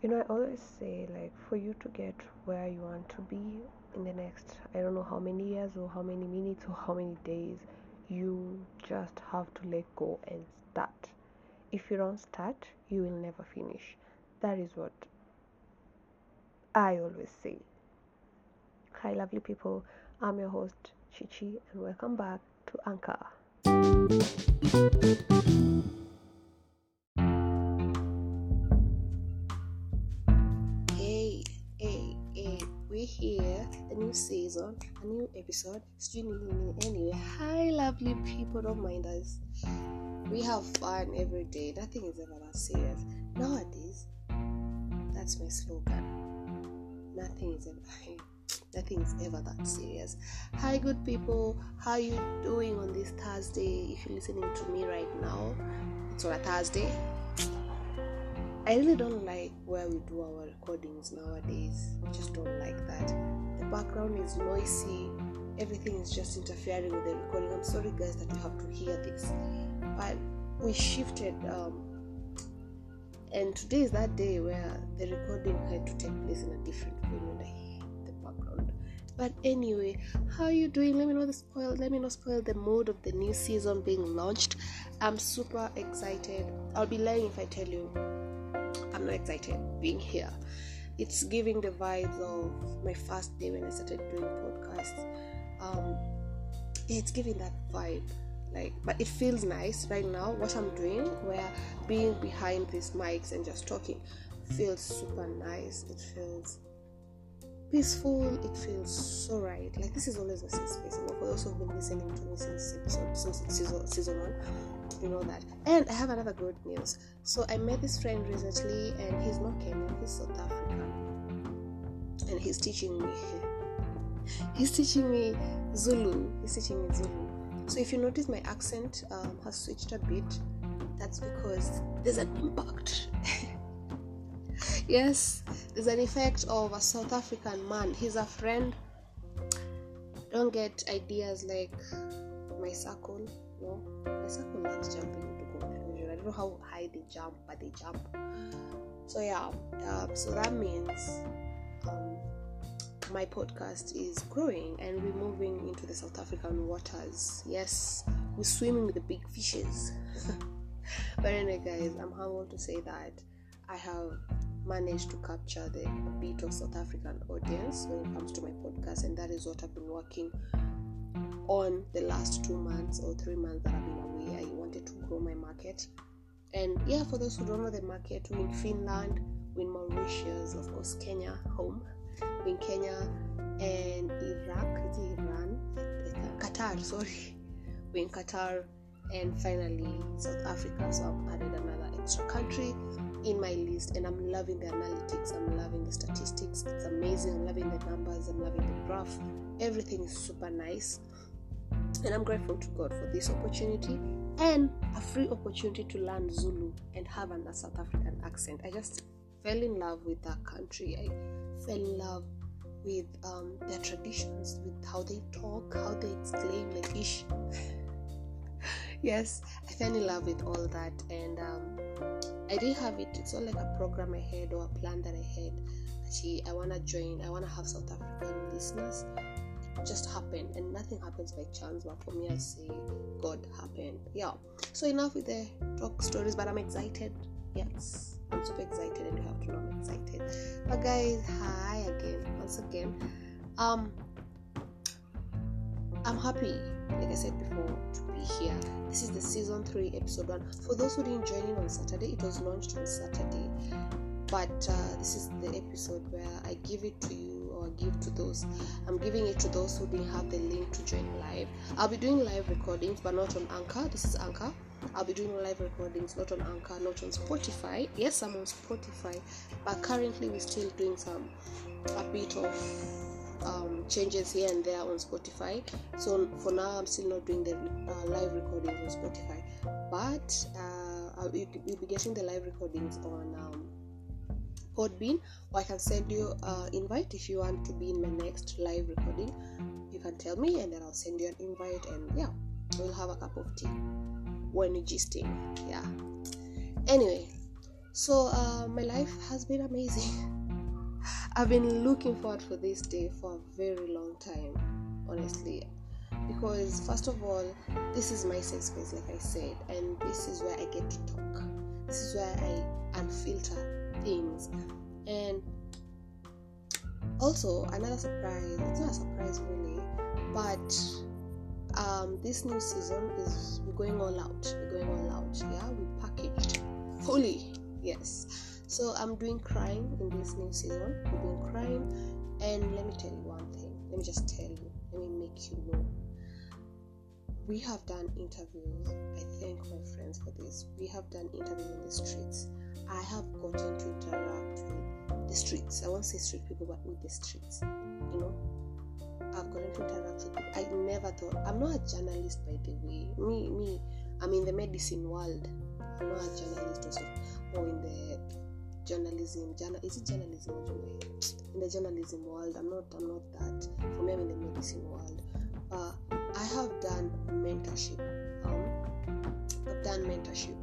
You know, I always say, like, for you to get where you want to be in the next, I don't know how many years or how many minutes or how many days, you just have to let go and start. If you don't start, you will never finish. That is what I always say. Hi, lovely people. I'm your host, Chichi, and welcome back to Anchor. We're here, a new season, a new episode. Anyway, hi, lovely people, don't mind us. We have fun every day, nothing is ever that serious. Nowadays, that's my slogan. Nothing is ever. nothing is ever that serious. Hi, good people. How you doing on this Thursday? If you're listening to me right now, it's on a Thursday. I really don't like where we do our recordings nowadays. I just don't like that. The background is noisy. Everything is just interfering with the recording. I'm sorry, guys, that you have to hear this, but we shifted. Um, and today is that day where the recording had to take place in a different venue and I hate the background. But anyway, how are you doing? Let me the spoil let me not spoil the mood of the new season being launched. I'm super excited. I'll be lying if I tell you I'm not excited being here. It's giving the vibes of my first day when I started doing podcasts. Um, it's giving that vibe like but it feels nice right now. What i'm doing where being behind these mics and just talking feels super nice. It feels peaceful. It feels so right. Like this is always a safe space. For those who've been listening to me since episode since season, season one you know that and i have another good news so i met this friend recently and he's not kenyan he's south african and he's teaching me he's teaching me zulu he's teaching me zulu so if you notice my accent um, has switched a bit, that's because there's an impact. yes, there's an effect of a South African man. He's a friend. Don't get ideas like my circle. No, my circle loves jumping into conclusion. I don't know how high they jump, but they jump. So yeah, um, so that means um, my podcast is growing and we're moving into the South African waters. Yes, we're swimming with the big fishes. but anyway, guys, I'm humbled to say that I have managed to capture the bit of South African audience when it comes to my podcast, and that is what I've been working on the last two months or three months that I've been away. I wanted to grow my market. And yeah, for those who don't know the market, we're in Finland, we're in Mauritius, of course, Kenya, home we're in Kenya and Iraq, is Iran? Qatar, sorry. We're in Qatar and finally South Africa. So I've added another extra country in my list and I'm loving the analytics, I'm loving the statistics. It's amazing. I'm loving the numbers, I'm loving the graph. Everything is super nice. And I'm grateful to God for this opportunity and a free opportunity to learn Zulu and have a South African accent. I just fell in love with that country. I fell in love with um, their traditions, with how they talk, how they exclaim, like ish. yes, I fell in love with all that, and um, I didn't have it. It's not like a program I had or a plan that I had. Actually, I wanna join. I wanna have South African listeners. Just happened, and nothing happens by chance. But for me, I say God happened. Yeah. So enough with the talk stories, but I'm excited. Yes. I'm super excited and you have to know I'm excited. But guys, hi again. Once again. Um I'm happy, like I said before, to be here. This is the season three, episode one. For those who didn't join in on Saturday, it was launched on Saturday. But uh, this is the episode where I give it to you or give to those. I'm giving it to those who didn't have the link to join live. I'll be doing live recordings, but not on Anchor. This is Anchor. I'll be doing live recordings, not on Anchor, not on Spotify. Yes, I'm on Spotify, but currently we're still doing some a bit of um, changes here and there on Spotify. So for now, I'm still not doing the uh, live recordings on Spotify, but uh, I'll, you'll be getting the live recordings on um, Podbean, or I can send you an invite if you want to be in my next live recording. You can tell me, and then I'll send you an invite, and yeah, we'll have a cup of tea when you're gisting. Yeah. Anyway, So uh, my life has been amazing. I've been looking forward for this day for a very long time, honestly. Because first of all, this is my safe space, like I said, and this is where I get to talk. This is where I unfilter things. And also another surprise, it's not a surprise really, but um, this new season is we're going all out. We're going all out. Yeah, we packaged fully yes so i'm doing crime in this new season. We're doing crime. And let me tell you one thing. Let me just tell you. Let me make you know. We have done interviews i thank my friends for this. We have done interviews in the streets. I have gotten to interact with the streets. I won't say street people but with the streets you know. I've gotten to interact with people i never thought i'm not a journalist by the way. Me me i'm in the medicine world. I'm not a journalist also or in the journalism. Journal is it journalism in the journalism world i'm not i'm not that for me i'm in the medicine world. Uh, i have done mentorship um, i've done mentorship.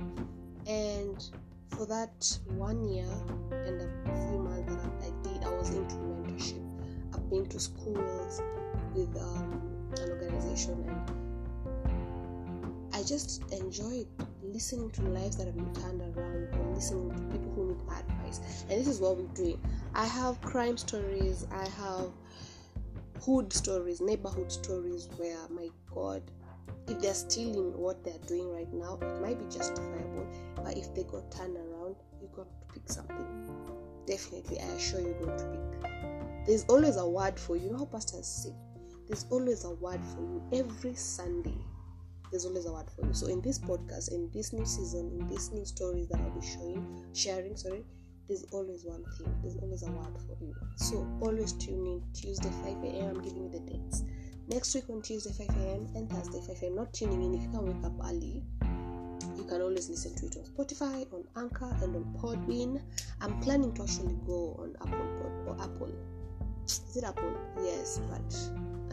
And for that one year and a few months that i did i was into mentorship. I've been to schools with um, an organization and I just enjoyed listening to lives that have been turned around or listening to people advice. And this is what we're doing. I have crime stories, I have hood stories, neighborhood stories where, my God, if they're stealing what they're doing right now, it might be justifiable. But if they got turned around, you got to pick something. Definitely, I assure you, you're going to pick. There's always a word for you. You know how pastors say? There's always a word for you every Sunday there's always a word for you. So in this podcast, in this new season, in these new stories that I'll be showing, sharing, sorry, there's always one thing. There's always a word for you. So always tune in Tuesday 5 a.m. I'm giving you the dates. Next week on Tuesday 5 a.m. and Thursday 5 a.m. Not tuning in if you can wake up early. You can always listen to it on Spotify, on Anchor, and on Podbean. I'm planning to actually go on Apple Pod or Apple. Is it Apple? Yes, but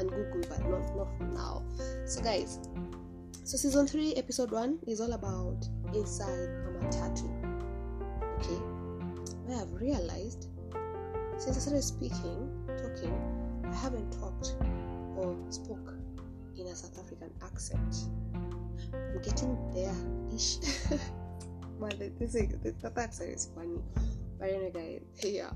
and Google, but not not for now. So guys, so, season 3, episode 1 is all about inside a matatu. Okay, I have realized since I started speaking, talking, I haven't talked or spoke in a South African accent. I'm getting there ish. Man, this, is, this, that accent is funny. But anyway, guys, yeah.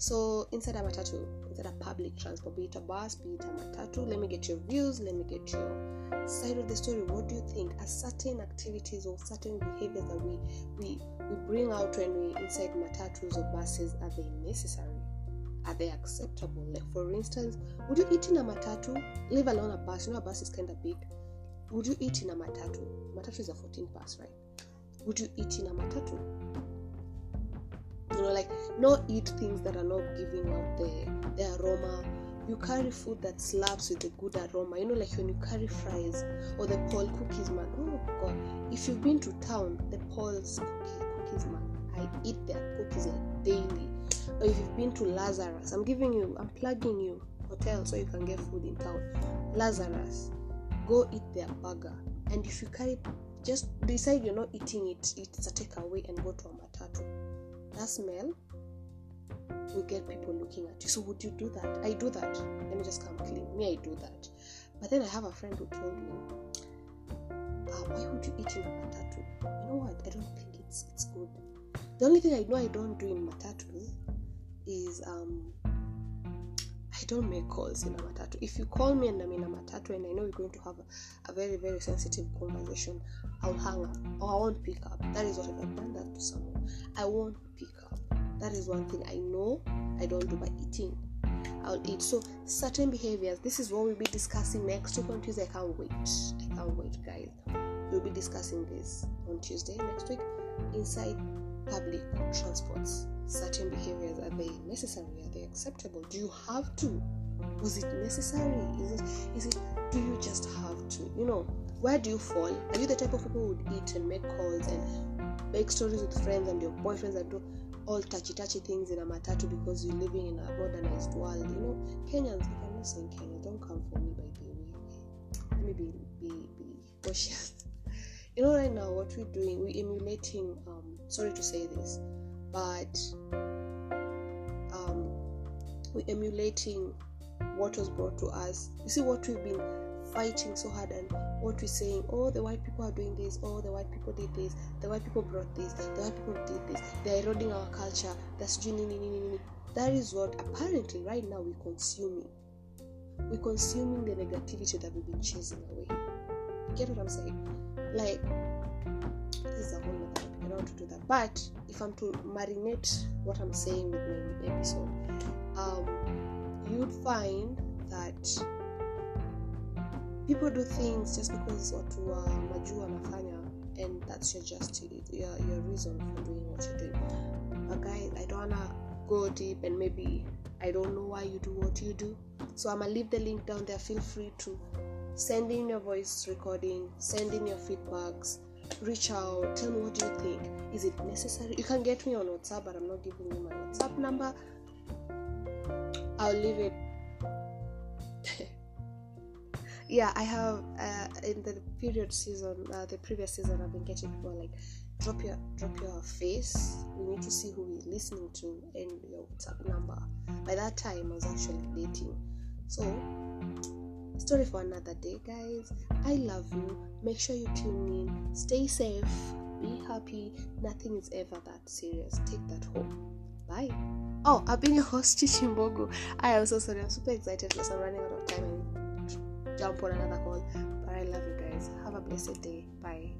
So inside a matatu, inside a public transport, be it a bus, be it a matatu, let me get your views, let me get your side of the story. What do you think? Are certain activities or certain behaviors that we we we bring out when we inside matatus or buses are they necessary? Are they acceptable? Like for instance, would you eat in a matatu? Leave alone a bus. You know a bus is kind of big. Would you eat in a matatu? Matatu is a 14 pass, right? Would you eat in a matatu? You know like not eat things that are not giving out the the aroma. You carry food that slaps with a good aroma. You know like when you carry fries or the paul cookies man. Oh god. If you've been to town the paul's cookie, cookies man i eat their cookies like daily. Or if you've been to lazarus i'm giving you i'm plugging you hotel so you can get food in town. Lazarus go eat their burger. And if you carry just decide you're not eating it it's a takeaway and go to a matatu that smell will get people looking at you. So would you do that? I do that. Let me just come clean. Me, I do that. But then I have a friend who told me, uh, why would you eat in a matatu? You know what? I don't think it's it's good. The only thing I know I don't do in matatu is um I don't make calls in a matatu. If you call me and I'm in a matatu and I know we're going to have a, a very, very sensitive conversation, I'll hang up or oh, I won't pick up. That is what I've done that to someone. I won't pick up. That is one thing I know I don't do by eating. I'll eat. So certain behaviors. This is what we'll be discussing next week on Tuesday. I can't wait. I can't wait, guys. We'll be discussing this on Tuesday next week inside public transports. Certain behaviors are they necessary? Are they acceptable? Do you have to? Was it necessary? Is it is it do you just have to? You know, where do you fall? Are you the type of people who would eat and make calls and make stories with friends and your boyfriends and do all touchy touchy things in a matatu because you're living in a modernized world? You know, Kenyans, if I'm not saying Kenya, don't come for me by the way. Let me be be, be cautious. you know right now what we're doing we're emulating um sorry to say this but um we're emulating what was brought to us. You see what we've been fighting so hard and what we're saying oh the white people are doing this. Oh the white people did this. The white people brought this. The white people did this. They're eroding our culture. That's that is what apparently right now we're consuming. We're consuming the negativity that we've been chasing away. Get what i'm saying? Like this is a whole other topic. I don't want to do that. But if I'm to marinate what I'm saying with my episode, um, you'd find that people do things just because watu wa majuu wanafanya and that's your just your, your reason for doing what you're doing. But guys i don't wanna go deep and maybe i don't know why you do what you do. So i'm gonna leave the link down there. Feel free to send in your voice recording send in your feedbacks reach out tell me what you think. Is it necessary? You can get me on whatsapp but i'm not giving you my whatsapp number i'll leave it. Yeah i have uh, in the period season uh, the previous season i've been getting people like drop your drop your face. We need to see who we're listening to and your whatsapp number. By that time i was actually dating. So story for another day guys. I love you. Make sure you tune in. Stay safe. Be happy. Nothing is ever that serious. Take that home. Bye oh i've been your host Chichi Mbogo i am so sorry. I'm super excited because i'm running out of time and jump on another call. But i love you guys. Have a blessed day. Bye